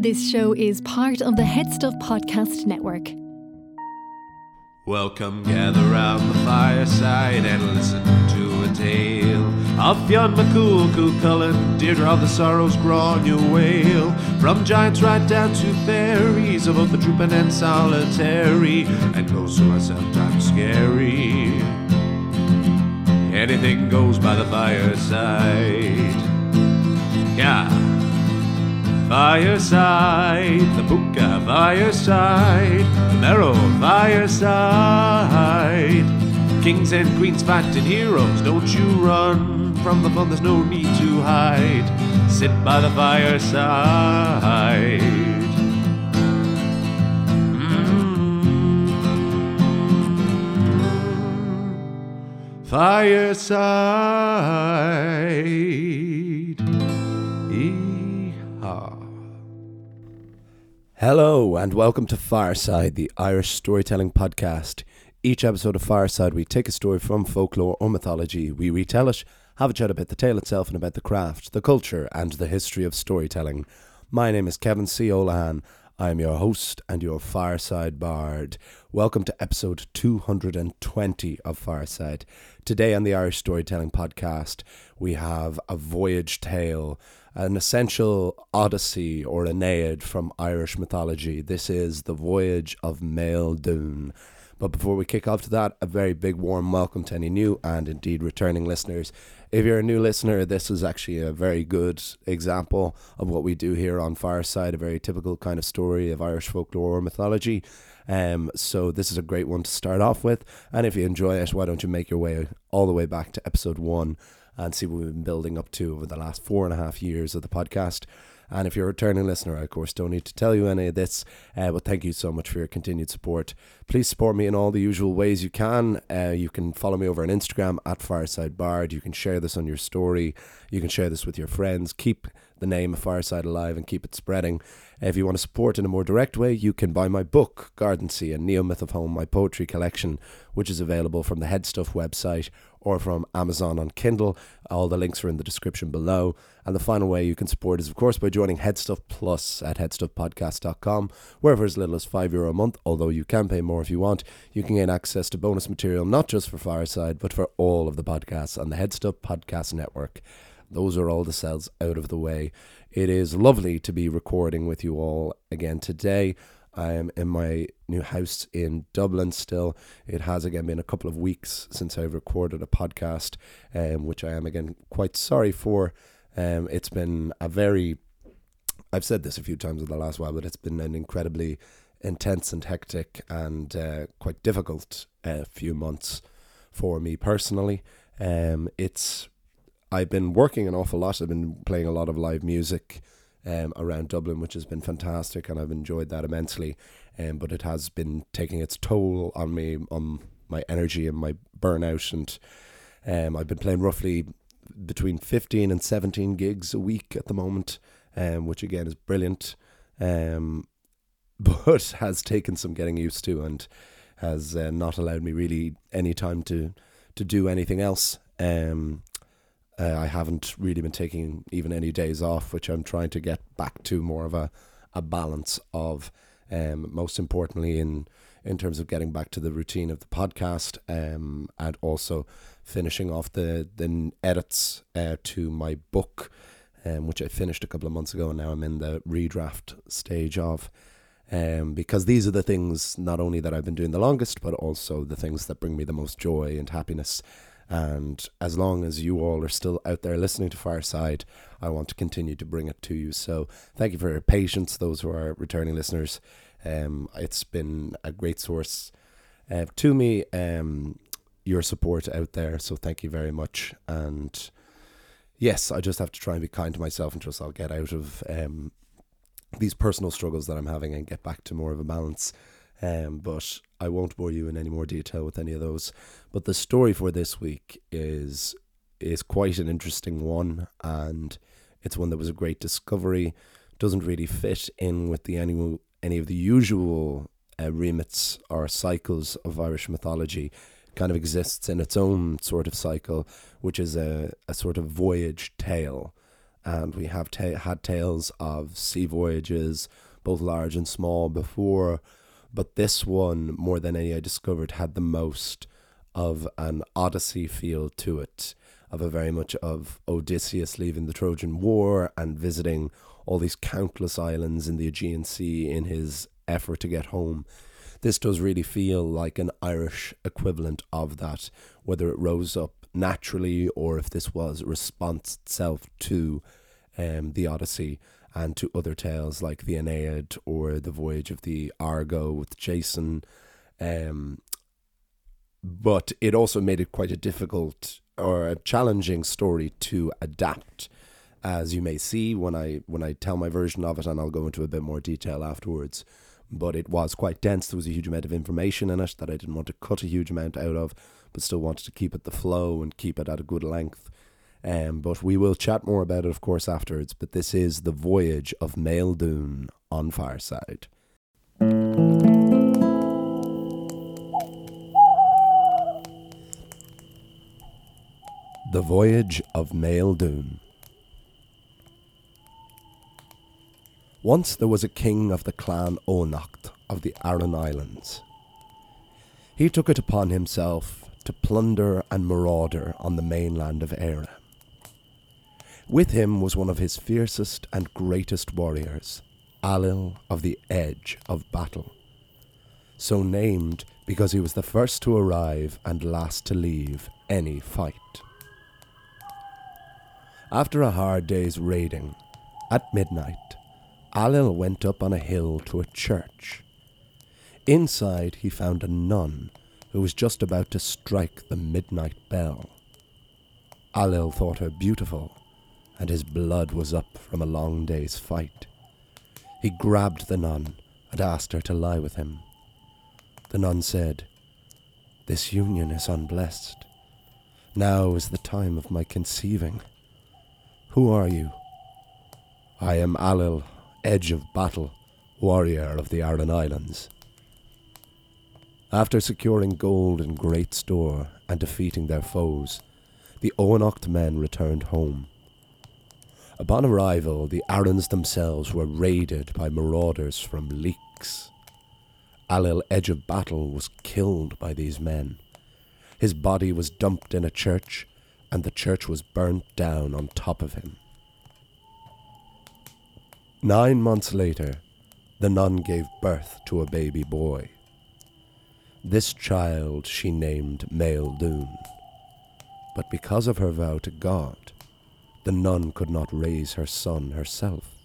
This show is part of the Head Stuff Podcast Network. Welcome, gather round the fireside and listen to a tale of Fionn McCool, Cú Chulainn, Deirdre of the Sorrows, Gráinne Mhaol. From giants right down to fairies, both the drooping and solitary, and oh, those who are sometimes scary. Anything goes by the fireside. Yeah. Fireside, the Puka fireside, the Merrow fireside. Kings and queens fighting heroes, don't you run from the fun, there's no need to hide. Sit by the fireside. Mm. Fireside. Hello, and welcome to Fireside, the Irish storytelling podcast. Each episode of Fireside, we take a story from folklore or mythology, we retell it, have a chat about the tale itself and about the craft, the culture, and the history of storytelling. My name is Kevin C. Olohan. I am your host and your Fireside Bard. Welcome to episode 220 of Fireside. Today on the Irish Storytelling Podcast, we have a voyage tale an essential odyssey or Aeneid from Irish mythology. This is the voyage of Máel Dúin. But before we kick off to that, a very big warm welcome to any new and indeed returning listeners. If you're a new listener, this is actually a very good example of what we do here on Fireside, a very typical kind of story of Irish folklore or mythology. Um, so this is a great one to start off with. And if you enjoy it, why don't you make your way all the way back to episode one and see what we've been building up to over the last four and a half years of the podcast. And if you're a returning listener, I of course don't need to tell you any of this, uh, but thank you so much for your continued support. Please support me in all the usual ways you can. Uh, you can follow me over on Instagram at Fireside Bard. You can share this on your story. You can share this with your friends. Keep the name of Fireside alive and keep it spreading. If you want to support in a more direct way, you can buy my book, Gardensea, a Neo Myth of Home, my poetry collection, which is available from the Headstuff website or from Amazon on Kindle. All the links are in the description below. And the final way you can support is, of course, by joining Headstuff Plus at headstuffpodcast.com, where for as little as €5 Euro a month, although you can pay more if you want, you can gain access to bonus material not just for Fireside, but for all of the podcasts on the Headstuff Podcast Network. Those are all the cells out of the way. It is lovely to be recording with you all again today. I am in my new house in Dublin still. It has again been a couple of weeks since I've recorded a podcast, um, which I am again quite sorry for. Um, it's been a very, I've said this a few times in the last while, but it's been an incredibly intense and hectic and uh, quite difficult uh, few months for me personally. Um, it's I've been working an awful lot. I've been playing a lot of live music um, around Dublin, which has been fantastic, and I've enjoyed that immensely. Um, but it has been taking its toll on me, on my energy and my burnout. And um, I've been playing roughly between 15 and 17 gigs a week at the moment, um, which again is brilliant. Um, but has taken some getting used to and has uh, not allowed me really any time to to do anything else. Um, uh, I haven't really been taking even any days off, which I'm trying to get back to more of a, a balance of. Um, most importantly, in in terms of getting back to the routine of the podcast, um, and also finishing off the the edits uh, to my book, um, which I finished a couple of months ago, and now I'm in the redraft stage of. Um, because these are the things not only that I've been doing the longest, but also the things that bring me the most joy and happiness and as long as you all are still out there listening to Fireside, I want to continue to bring it to you. So thank you for your patience, those who are returning listeners. Um, it's been a great source uh, to me, um, your support out there. So thank you very much. And yes, I just have to try and be kind to myself and just I'll get out of um, these personal struggles that I'm having and get back to more of a balance. Um, but I won't bore you in any more detail with any of those. But the story for this week is is quite an interesting one, and it's one that was a great discovery. Doesn't really fit in with the any any of the usual uh, remits or cycles of Irish mythology. Kind of exists in its own sort of cycle, which is a, a sort of voyage tale. and we have ta- had tales of sea voyages, both large and small, before. But this one, more than any I discovered, had the most of an Odyssey feel to it, of a very much of Odysseus leaving the Trojan War and visiting all these countless islands in the Aegean Sea in his effort to get home. This does really feel like an Irish equivalent of that, whether it rose up naturally or if this was a response itself to um, the Odyssey and to other tales like the Aeneid or the Voyage of the Argo with Jason. Um, but it also made it quite a difficult or a challenging story to adapt. As you may see when I when I tell my version of it and I'll go into a bit more detail afterwards but it was quite dense. There was a huge amount of information in it that I didn't want to cut a huge amount out of but still wanted to keep it the flow and keep it at a good length um, but we will chat more about it of course afterwards but this is the voyage of Máel Dúin on Fireside The Voyage of Máel Dúin. Once there was a king of the clan Onacht of the Aran Islands. He took it upon himself to plunder and marauder on the mainland of Eire. With him was one of his fiercest and greatest warriors, Alil of the Edge of Battle, so named because he was the first to arrive and last to leave any fight. After a hard day's raiding, at midnight, Alil went up on a hill to a church. Inside, he found a nun who was just about to strike the midnight bell. Alil thought her beautiful, and his blood was up from a long day's fight. He grabbed the nun and asked her to lie with him. The nun said, This union is unblessed. Now is the time of my conceiving. Who are you? I am Alil, Edge of Battle, warrior of the Aran Islands. After securing gold in great store and defeating their foes, the Oanacht men returned home. Upon arrival, the Arans themselves were raided by marauders from Leix. Alil, Edge of Battle, was killed by these men. His body was dumped in a church and the church was burnt down on top of him. Nine months later, the nun gave birth to a baby boy. This child she named Máel Dúin, but because of her vow to God, the nun could not raise her son herself.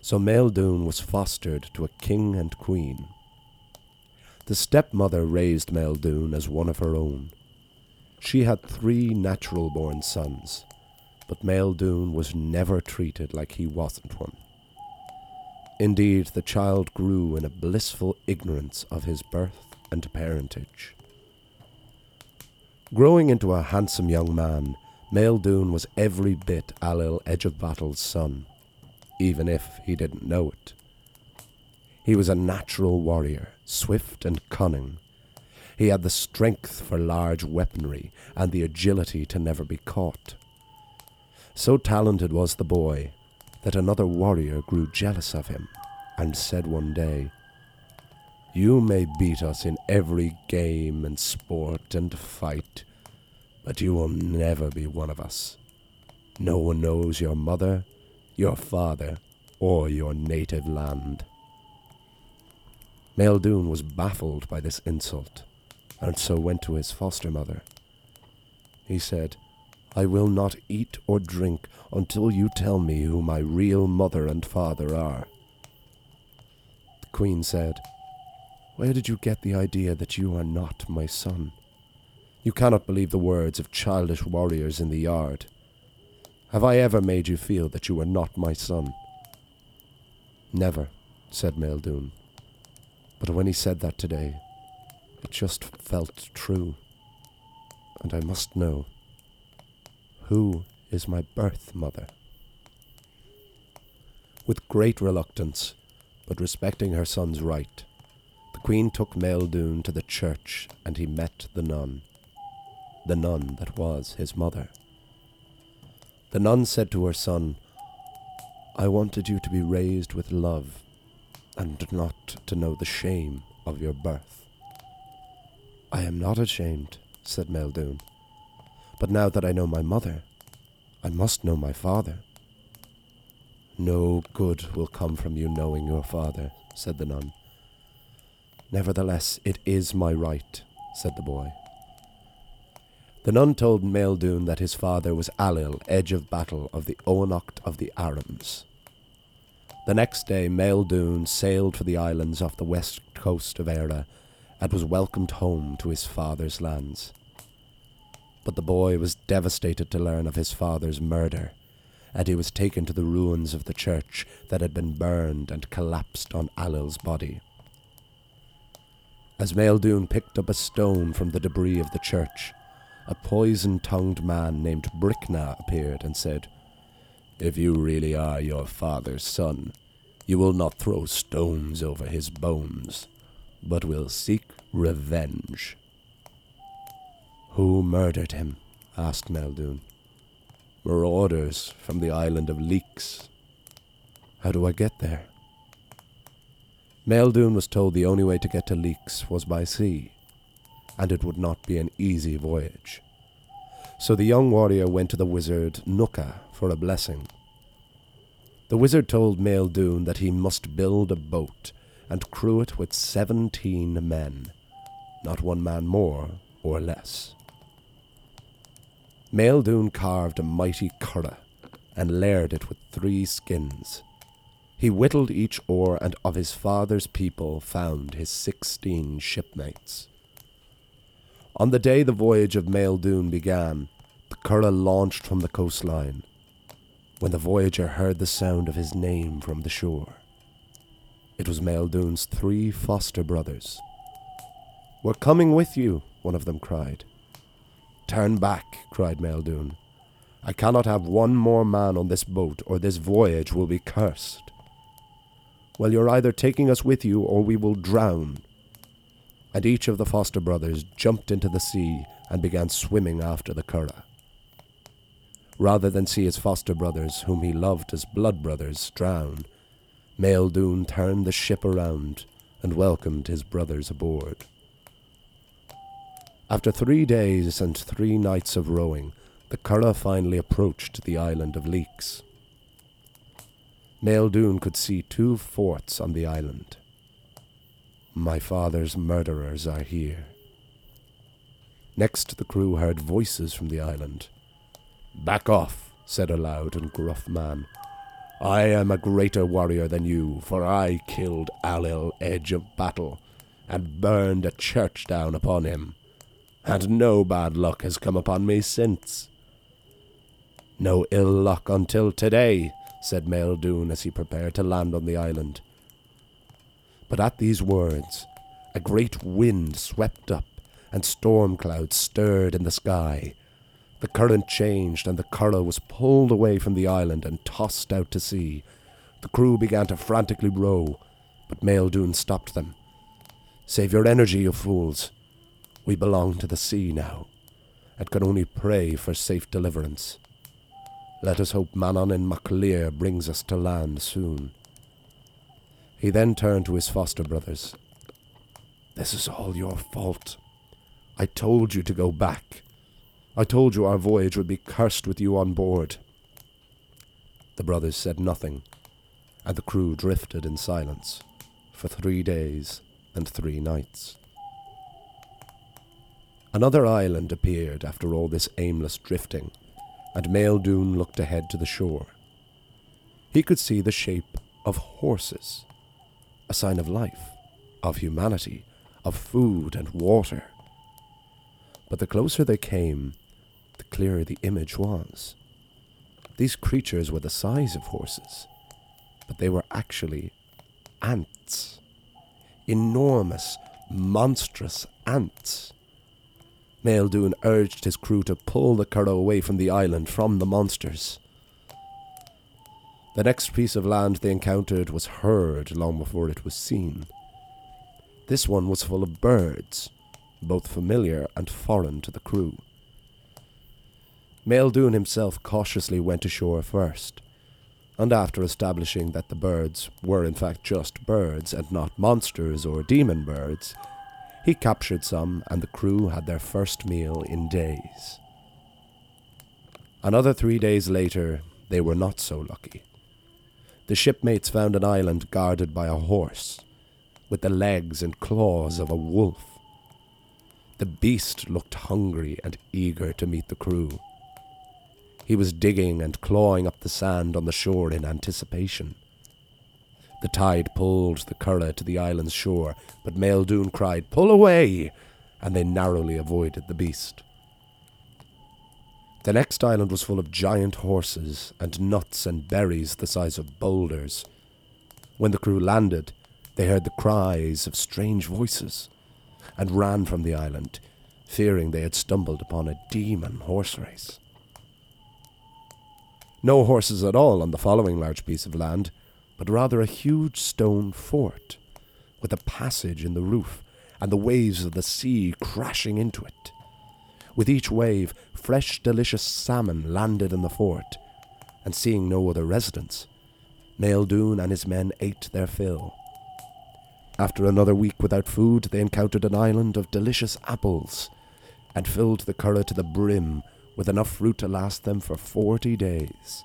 So Máel Dúin was fostered to a king and queen. The stepmother raised Máel Dúin as one of her own she had three natural born sons, but Máel Dúin was never treated like he wasn't one. Indeed, the child grew in a blissful ignorance of his birth and parentage. Growing into a handsome young man, Máel Dúin was every bit Alil Edge of Battle's son, even if he didn't know it. He was a natural warrior, swift and cunning, he had the strength for large weaponry and the agility to never be caught. So talented was the boy that another warrior grew jealous of him and said one day, You may beat us in every game and sport and fight, but you will never be one of us. No one knows your mother, your father, or your native land. Máel Dúin was baffled by this insult and so went to his foster mother. He said, I will not eat or drink until you tell me who my real mother and father are. The queen said, Where did you get the idea that you are not my son? You cannot believe the words of childish warriors in the yard. Have I ever made you feel that you were not my son? Never, said Máel Dúin. But when he said that today, it just felt true. And I must know who is my birth mother? With great reluctance, but respecting her son's right, the queen took Máel Dúin to the church and he met the nun, the nun that was his mother. The nun said to her son, I wanted you to be raised with love and not to know the shame of your birth. I am not ashamed, said Máel Dúin. But now that I know my mother, I must know my father. No good will come from you knowing your father, said the nun. Nevertheless, it is my right, said the boy. The nun told Máel Dúin that his father was Alil, edge of battle of the Oanocht of the Arans. The next day, Máel Dúin sailed for the islands off the west coast of Eire and was welcomed home to his father's lands. But the boy was devastated to learn of his father's murder, and he was taken to the ruins of the church that had been burned and collapsed on Alil's body. As Máel Dúin picked up a stone from the debris of the church, a poison tongued man named Bricna appeared and said, If you really are your father's son, you will not throw stones over his bones, but will seek revenge. Who murdered him? asked Máel Dúin. Marauders from the island of Leix. How do I get there? Máel Dúin was told the only way to get to Leix was by sea, and it would not be an easy voyage. So the young warrior went to the wizard Nuka for a blessing. The wizard told Máel Dúin that he must build a boat and crew it with seventeen men, not one man more or less. Máel Dúin carved a mighty curragh and layered it with three skins. He whittled each oar, and of his father's people found his sixteen shipmates. On the day the voyage of Máel Dúin began, the curragh launched from the coastline, when the voyager heard the sound of his name from the shore. It was Máel Dúin's three foster brothers. We're coming with you, one of them cried. Turn back, cried Máel Dúin. I cannot have one more man on this boat, or this voyage will be cursed. Well, you're either taking us with you, or we will drown. And each of the foster brothers jumped into the sea and began swimming after the curragh. Rather than see his foster brothers, whom he loved as blood brothers, drown, Máel Dúin turned the ship around and welcomed his brothers aboard. After three days and three nights of rowing, the curragh finally approached the island of Leix. Maelduin could see two forts on the island. My father's murderers are here. Next, the crew heard voices from the island. Back off, said a loud and gruff man. I am a greater warrior than you, for I killed Alil, edge of battle, and burned a church down upon him, and no bad luck has come upon me since. No ill luck until today, said Máel Dúin as he prepared to land on the island. But at these words, a great wind swept up, and storm clouds stirred in the sky. The current changed, and the curragh was pulled away from the island and tossed out to sea. The crew began to frantically row, but Máel Dúin stopped them. Save your energy, you fools. We belong to the sea now, and can only pray for safe deliverance. Let us hope Manannán mac Lir brings us to land soon. He then turned to his foster brothers. This is all your fault. I told you to go back. I told you our voyage would be cursed with you on board. The brothers said nothing, and the crew drifted in silence for three days and three nights. Another island appeared after all this aimless drifting and Máel Dúin looked ahead to the shore. He could see the shape of horses, a sign of life, of humanity, of food and water. But the closer they came, the clearer the image was. These creatures were the size of horses, but they were actually ants. Enormous, monstrous ants. Máel Dúin urged his crew to pull the curragh away from the island from the monsters. The next piece of land they encountered was heard long before it was seen. This one was full of birds, both familiar and foreign to the crew. Máel Dúin himself cautiously went ashore first, and after establishing that the birds were in fact just birds and not monsters or demon birds, he captured some and the crew had their first meal in days. Another three days later, they were not so lucky. The shipmates found an island guarded by a horse, with the legs and claws of a wolf. The beast looked hungry and eager to meet the crew. He was digging and clawing up the sand on the shore in anticipation. The tide pulled the curragh to the island's shore, but Máel Dúin cried, Pull away! and they narrowly avoided the beast. The next island was full of giant horses and nuts and berries the size of boulders. When the crew landed, they heard the cries of strange voices and ran from the island, fearing they had stumbled upon a demon horse race. No horses at all on the following large piece of land, but rather a huge stone fort, with a passage in the roof and the waves of the sea crashing into it. With each wave, fresh, delicious salmon landed in the fort, and seeing no other residents, Máel Dúin and his men ate their fill. After another week without food, they encountered an island of delicious apples, and filled the curragh to the brim with enough fruit to last them for forty days.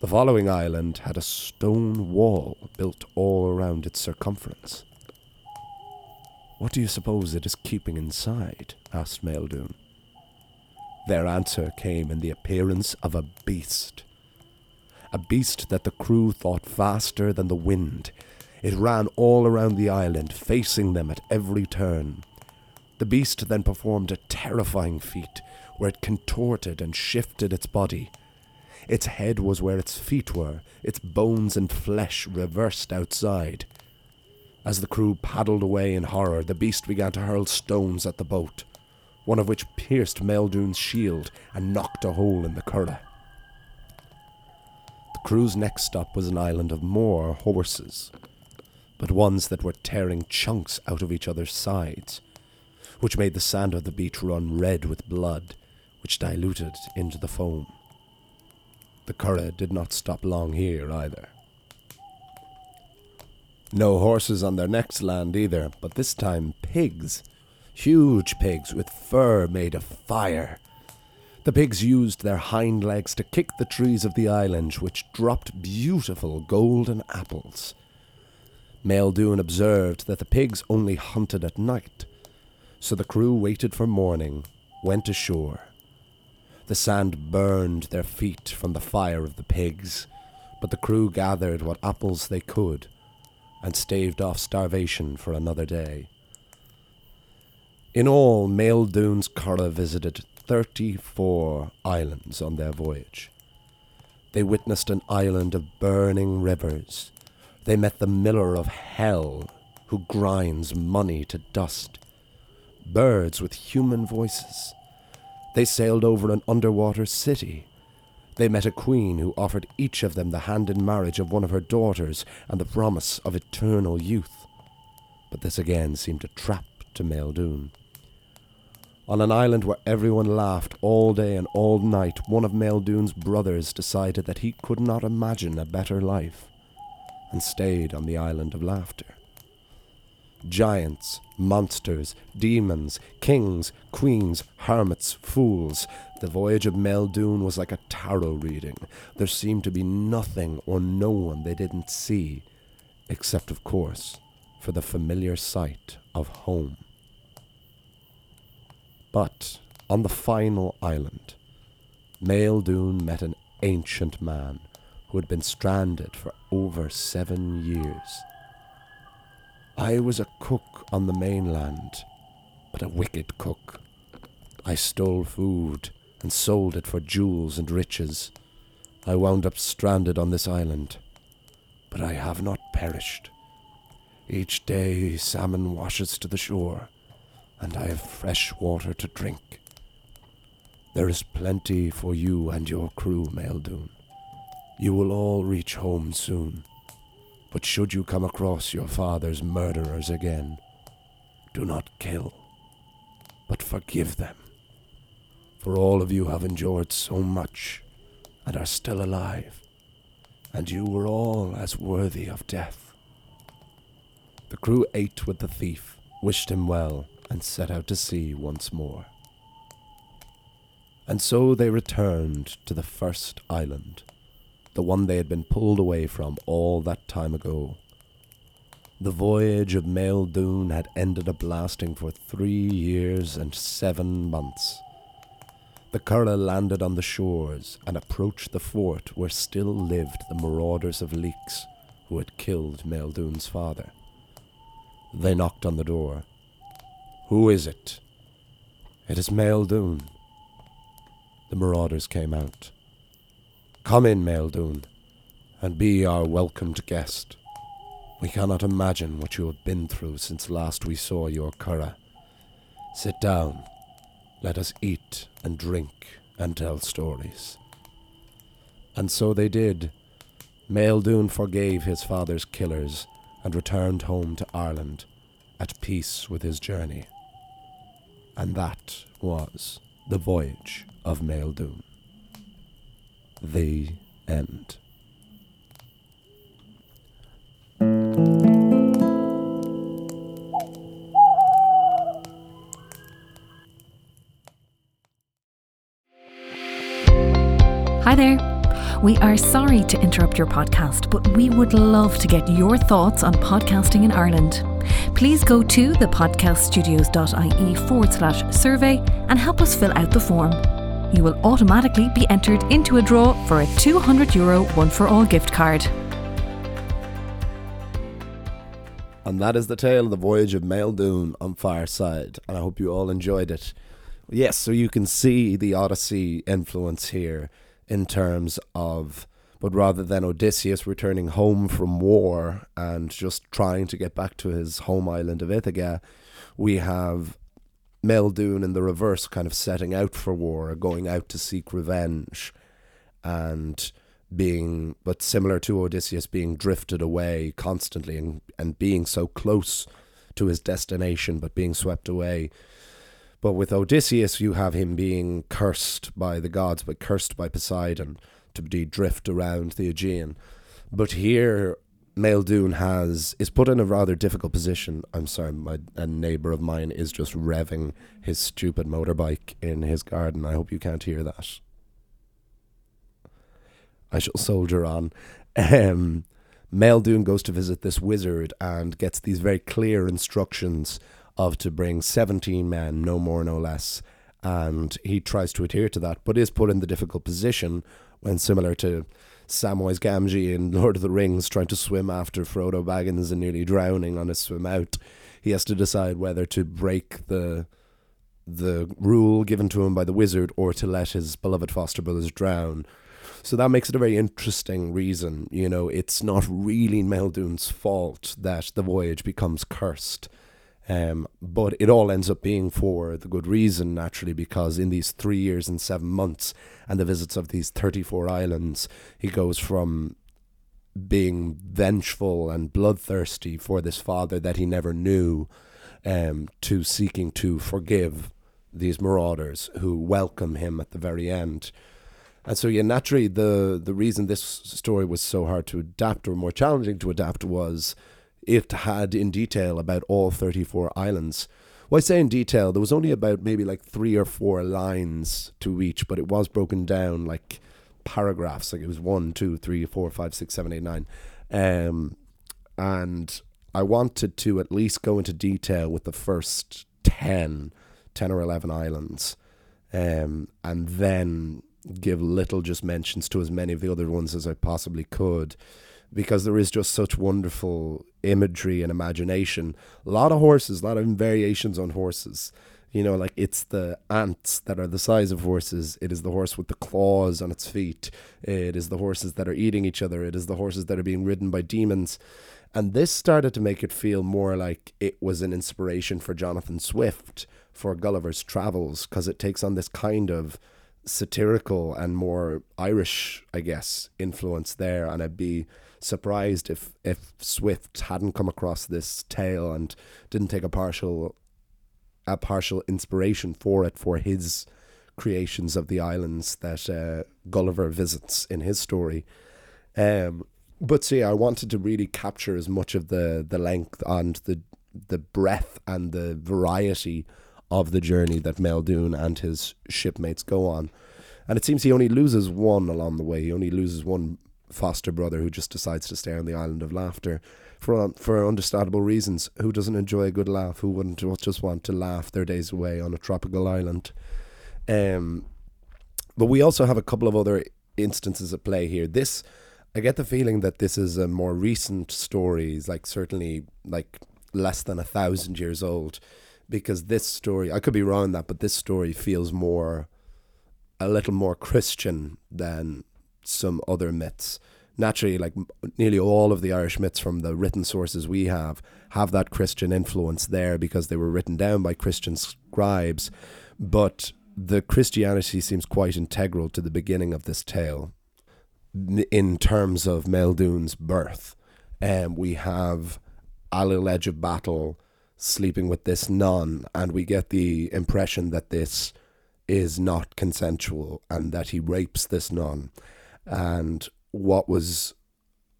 The following island had a stone wall built all around its circumference. What do you suppose it is keeping inside? asked Máel Dúin. Their answer came in the appearance of a beast. A beast that the crew thought faster than the wind. It ran all around the island, facing them at every turn. The beast then performed a terrifying feat where it contorted and shifted its body. Its head was where its feet were, its bones and flesh reversed outside. As the crew paddled away in horror, the beast began to hurl stones at the boat, one of which pierced Máel Dúin's shield and knocked a hole in the curragh. The crew's next stop was an island of more horses, but ones that were tearing chunks out of each other's sides, which made the sand of the beach run red with blood, which diluted into the foam. The curragh did not stop long here either. No horses on their next land either, but this time pigs. Huge pigs with fur made of fire. The pigs used their hind legs to kick the trees of the island, which dropped beautiful golden apples. Máel Dúin observed that the pigs only hunted at night, so the crew waited for morning, went ashore. The sand burned their feet from the fire of the pigs, but the crew gathered what apples they could and staved off starvation for another day. In all, Máel Dúin's curragh visited 34 islands on their voyage. They witnessed an island of burning rivers. They met the miller of hell, who grinds money to dust. Birds with human voices. They sailed over an underwater city. They met a queen who offered each of them the hand in marriage of one of her daughters and the promise of eternal youth. But this again seemed a trap to Máel Dúin. On an island where everyone laughed all day and all night, one of Máel Dúin's brothers decided that he could not imagine a better life, and stayed on the island of laughter. Giants, monsters, demons, kings, queens, hermits, fools. The voyage of Máel Dúin was like a tarot reading. There seemed to be nothing or no one they didn't see, except, of course, for the familiar sight of home. But on the final island, Máel Dúin met an ancient man who had been stranded for over seven years. I was a cook on the mainland, but a wicked cook. I stole food and sold it for jewels and riches. I wound up stranded on this island, but I have not perished. Each day salmon washes to the shore, and I have fresh water to drink. There is plenty for you and your crew, Máel Dúin. You will all reach home soon. But should you come across your father's murderers again, do not kill, but forgive them. For all of you have endured so much and are still alive, and you were all as worthy of death. The crew ate with the thief, wished him well, and set out to sea once more. And so they returned to the first island, the one they had been pulled away from all that time ago. The voyage of Máel Dúin had ended up lasting for three years and seven months. The Curragh landed on the shores and approached the fort where still lived the marauders of Leix who had killed Máel Dúin's father. They knocked on the door. Who is it? It is Máel Dúin. The marauders came out. Come in, Máel Dúin, and be our welcomed guest. We cannot imagine what you have been through since last we saw your Curragh. Sit down. Let us eat and drink and tell stories. And so they did. Máel Dúin forgave his father's killers and returned home to Ireland at peace with his journey. And that was the voyage of Máel Dúin. The end. Hi there. We are sorry to interrupt your podcast, but we would love to get your thoughts on podcasting in Ireland. Please go to thepodcaststudios.ie forward slash survey and help us fill out the form. You will automatically be entered into a draw for a 200 euro one for all gift card. And that is the tale of the voyage of Máel Dúin on Fireside. And I hope you all enjoyed it. Yes, so you can see the Odyssey influence here in terms of, but rather than Odysseus returning home from war and just trying to get back to his home island of Ithaca, we have Máel Dúin in the reverse, kind of setting out for war, going out to seek revenge, and being, but similar to Odysseus, being drifted away constantly and, and being so close to his destination, but being swept away. But with Odysseus, you have him being cursed by the gods, but cursed by Poseidon to be drift around the Aegean. But here, Máel Dúin has is put in a rather difficult position. I'm sorry, my a neighbor of mine is just revving his stupid motorbike in his garden. I hope you can't hear that. I shall soldier on. Um, Máel Dúin goes to visit this wizard and gets these very clear instructions of to bring 17 men, no more, no less. And he tries to adhere to that, but is put in the difficult position when, similar to Samwise Gamgee in Lord of the Rings, trying to swim after Frodo Baggins and nearly drowning on his swim out, he has to decide whether to break the the rule given to him by the wizard or to let his beloved foster brothers drown. So that makes it a very interesting reason. You know, it's not really Máel Dúin's fault that the voyage becomes cursed. Um, but it all ends up being for the good reason, naturally, because in these three years and seven months and the visits of these 34 islands, he goes from being vengeful and bloodthirsty for this father that he never knew um, to seeking to forgive these marauders who welcome him at the very end. And so, yeah, naturally, the, the reason this story was so hard to adapt or more challenging to adapt was it had in detail about all 34 islands. Well, I say in detail, there was only about maybe like three or four lines to each, but it was broken down like paragraphs. Like it was one, two, three, four, five, six, seven, eight, nine. Um, and I wanted to at least go into detail with the first 10 10 or 11 islands um, and then give little just mentions to as many of the other ones as I possibly could because there is just such wonderful imagery and imagination. A lot of horses, a lot of variations on horses. You know, like it's the ants that are the size of horses. It is the horse with the claws on its feet. It is the horses that are eating each other. It is the horses that are being ridden by demons. And this started to make it feel more like it was an inspiration for Jonathan Swift for Gulliver's Travels because it takes on this kind of satirical and more Irish, I guess, influence there. And I'd be surprised if if Swift hadn't come across this tale and didn't take a partial a partial inspiration for it for his creations of the islands that uh, Gulliver visits in his story. Um, but see, I wanted to really capture as much of the the length and the the breadth and the variety of the journey that Máel Dúin and his shipmates go on. And it seems he only loses one along the way. He only loses one foster brother who just decides to stay on the island of laughter for for understandable reasons. Who doesn't enjoy a good laugh? Who wouldn't just want to laugh their days away on a tropical island? Um, but we also have a couple of other instances at play here. This, I get the feeling that this is a more recent story, like certainly like less than a thousand years old, because this story, I could be wrong on that, but this story feels more, a little more Christian than some other myths. Naturally, like nearly all of the Irish myths from the written sources we have have that Christian influence there because they were written down by Christian scribes, but the Christianity seems quite integral to the beginning of this tale in terms of Máel Dúin's birth. Um, we have Alil Edge of Battle sleeping with this nun, and we get the impression that this is not consensual and that he rapes this nun. And what was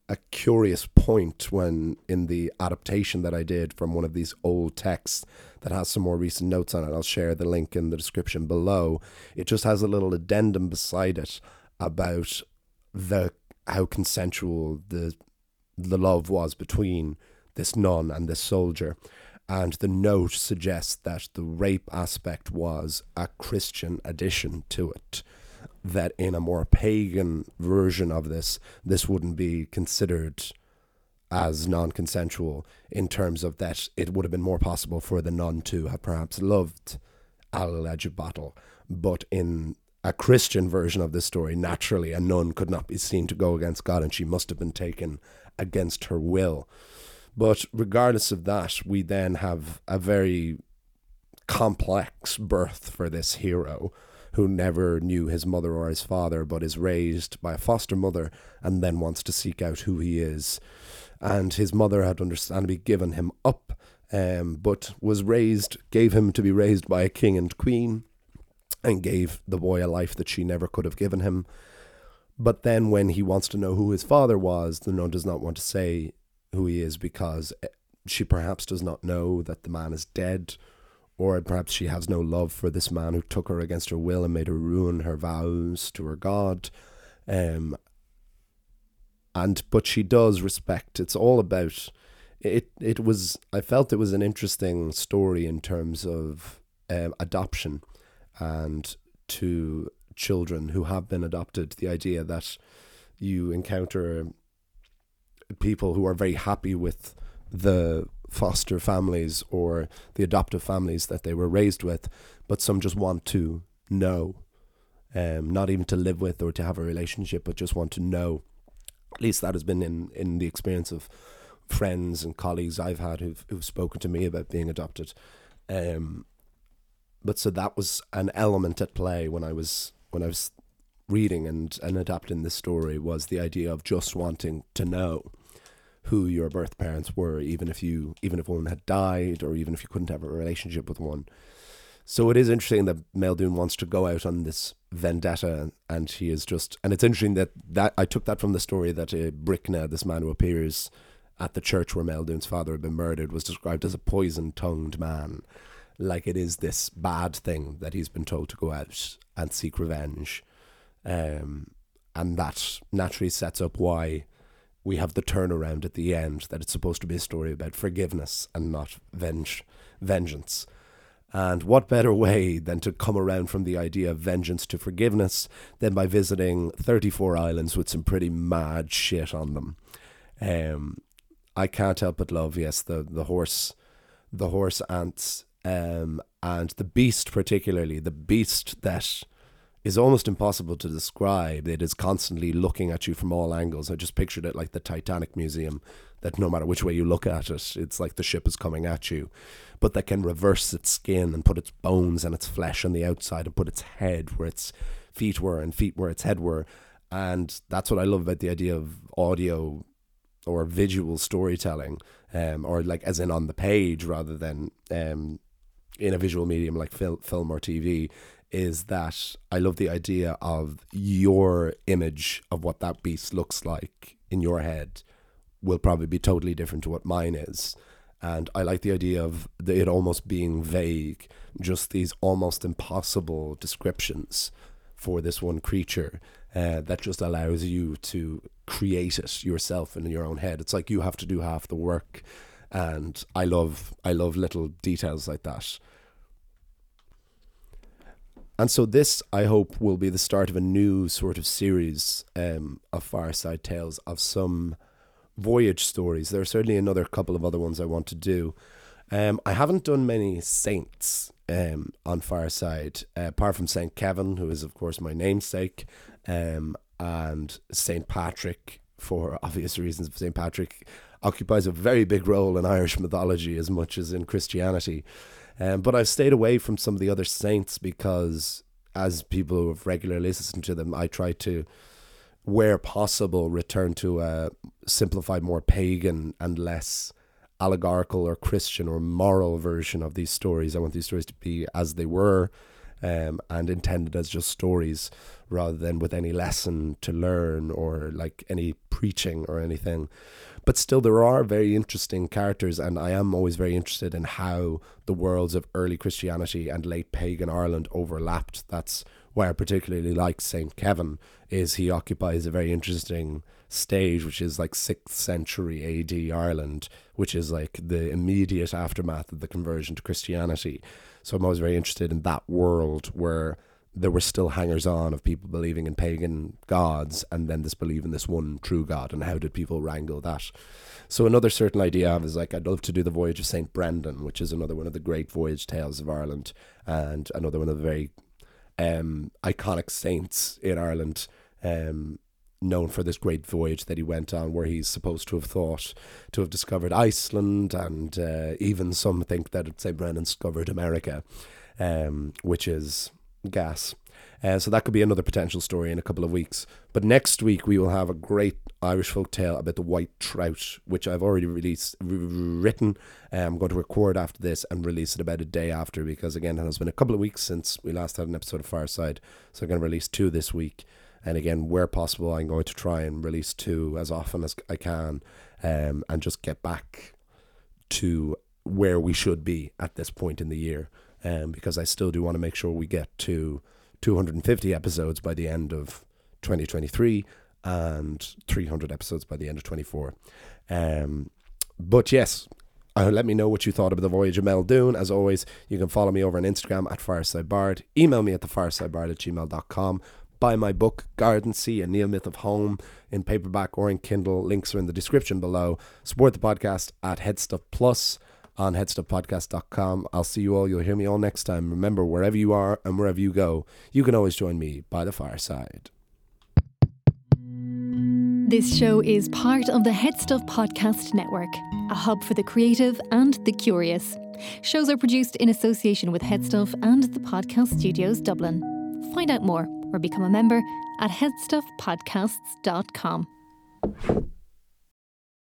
a curious point when in the adaptation that I did from one of these old texts that has some more recent notes on it. I'll share the link in the description below. It just has a little addendum beside it about the how consensual the the love was between this nun and this soldier. And the note suggests that the rape aspect was a Christian addition to it that in a more pagan version of this, this wouldn't be considered as non consensual in terms of that it would have been more possible for the nun to have perhaps loved Edge Battle. But in a Christian version of this story, naturally, a nun could not be seen to go against God and she must have been taken against her will. But regardless of that, we then have a very complex birth for this hero who never knew his mother or his father, but is raised by a foster mother and then wants to seek out who he is. And his mother had understandably given him up, um, but was raised, gave him to be raised by a king and queen, and gave the boy a life that she never could have given him. But then, when he wants to know who his father was, the nun does not want to say who he is because eh, she perhaps does not know that the man is dead or perhaps she has no love for this man who took her against her will and made her ruin her vows to her God. Um, and but she does respect. It's all about it. It was. I felt it was an interesting story in terms of um, adoption and to children who have been adopted. The idea that you encounter people who are very happy with the foster families or the adoptive families that they were raised with, but some just want to know, um, not even to live with or to have a relationship, but just want to know. At least that has been in, in the experience of friends and colleagues I've had who've, who've spoken to me about being adopted. Um, but so that was an element at play when I was when I was reading and, and adapting this story was the idea of just wanting to know who your birth parents were, even if you even if one had died or even if you couldn't have a relationship with one. So it is interesting that Máel Dúin wants to go out on this vendetta, and he is just. And it's interesting that that I took that from the story that uh, Bricna, this man who appears at the church where Máel Dúin's father had been murdered, was described as a poison-tongued man, like it is this bad thing that he's been told to go out and seek revenge, um, and that naturally sets up why we have the turnaround at the end that it's supposed to be a story about forgiveness and not venge, vengeance. And what better way than to come around from the idea of vengeance to forgiveness than by visiting 34 islands with some pretty mad shit on them? Um, I can't help but love, yes, the, the horse, the horse ants, um, and the beast particularly, the beast that is almost impossible to describe. It is constantly looking at you from all angles. I just pictured it like the Titanic Museum, that no matter which way you look at it, it's like the ship is coming at you, but that can reverse its skin and put its bones and its flesh on the outside and put its head where its feet were and feet where its head were. And that's what I love about the idea of audio or visual storytelling, um, or like as in on the page rather than um, in a visual medium like fil- film or TV is that I love the idea of your image of what that beast looks like in your head will probably be totally different to what mine is. And I like the idea of it almost being vague, just these almost impossible descriptions for this one creature uh, that just allows you to create it yourself in your own head. It's like you have to do half the work, and I love I love little details like that. And so this, I hope, will be the start of a new sort of series um, of Fireside Tales of some voyage stories. There are certainly another couple of other ones I want to do. Um, I haven't done many saints um, on Fireside, uh, apart from Saint Kevin, who is of course my namesake, um, and Saint Patrick. For obvious reasons, Saint Patrick occupies a very big role in Irish mythology as much as in Christianity. Um, but I've stayed away from some of the other saints because, as people who have regularly listened to them, I try to, where possible, return to a simplified, more pagan and less allegorical or Christian or moral version of these stories. I want these stories to be as they were um, and intended as just stories rather than with any lesson to learn or like any preaching or anything. But still, there are very interesting characters, and I am always very interested in how the worlds of early Christianity and late pagan Ireland overlapped. That's why I particularly like Saint Kevin. Is he occupies a very interesting stage, which is like sixth century AD Ireland, which is like the immediate aftermath of the conversion to Christianity. So I'm always very interested in that world where there were still hangers on of people believing in pagan gods and then this belief in this one true God and how did people wrangle that. So another certain idea I have is like I'd love to do the voyage of Saint Brendan, which is another one of the great voyage tales of Ireland and another one of the very um, iconic saints in Ireland. Um, known for this great voyage that he went on, where he's supposed to have thought to have discovered Iceland, and uh, even some think that St. Brendan discovered America, um, which is gas. Uh, so that could be another potential story in a couple of weeks. But next week we will have a great Irish folk tale about the white trout, which I've already released, written. Uh, I'm going to record after this and release it about a day after because again it has been a couple of weeks since we last had an episode of Fireside. So I'm going to release two this week. And again, where possible, I'm going to try and release two as often as I can, um, and just get back to where we should be at this point in the year um, because I still do want to make sure we get to 250 episodes by the end of 2023 and 300 episodes by the end of 24. Um, but yes, uh, let me know what you thought of the voyage of Máel Dúin. As always, you can follow me over on Instagram at firesidebard. Email me at thefiresidebard at gmail.com. Buy my book, Gardensea, A Neo-Myth of Home, in paperback or in Kindle. Links are in the description below. Support the podcast at Headstuff Plus on headstuffpodcast.com. I'll see you all. You'll hear me all next time. Remember, wherever you are and wherever you go, you can always join me by the fireside. This show is part of the Headstuff Podcast Network, a hub for the creative and the curious. Shows are produced in association with Headstuff and the Podcast Studios Dublin. Find out more or become a member at headstuffpodcasts.com.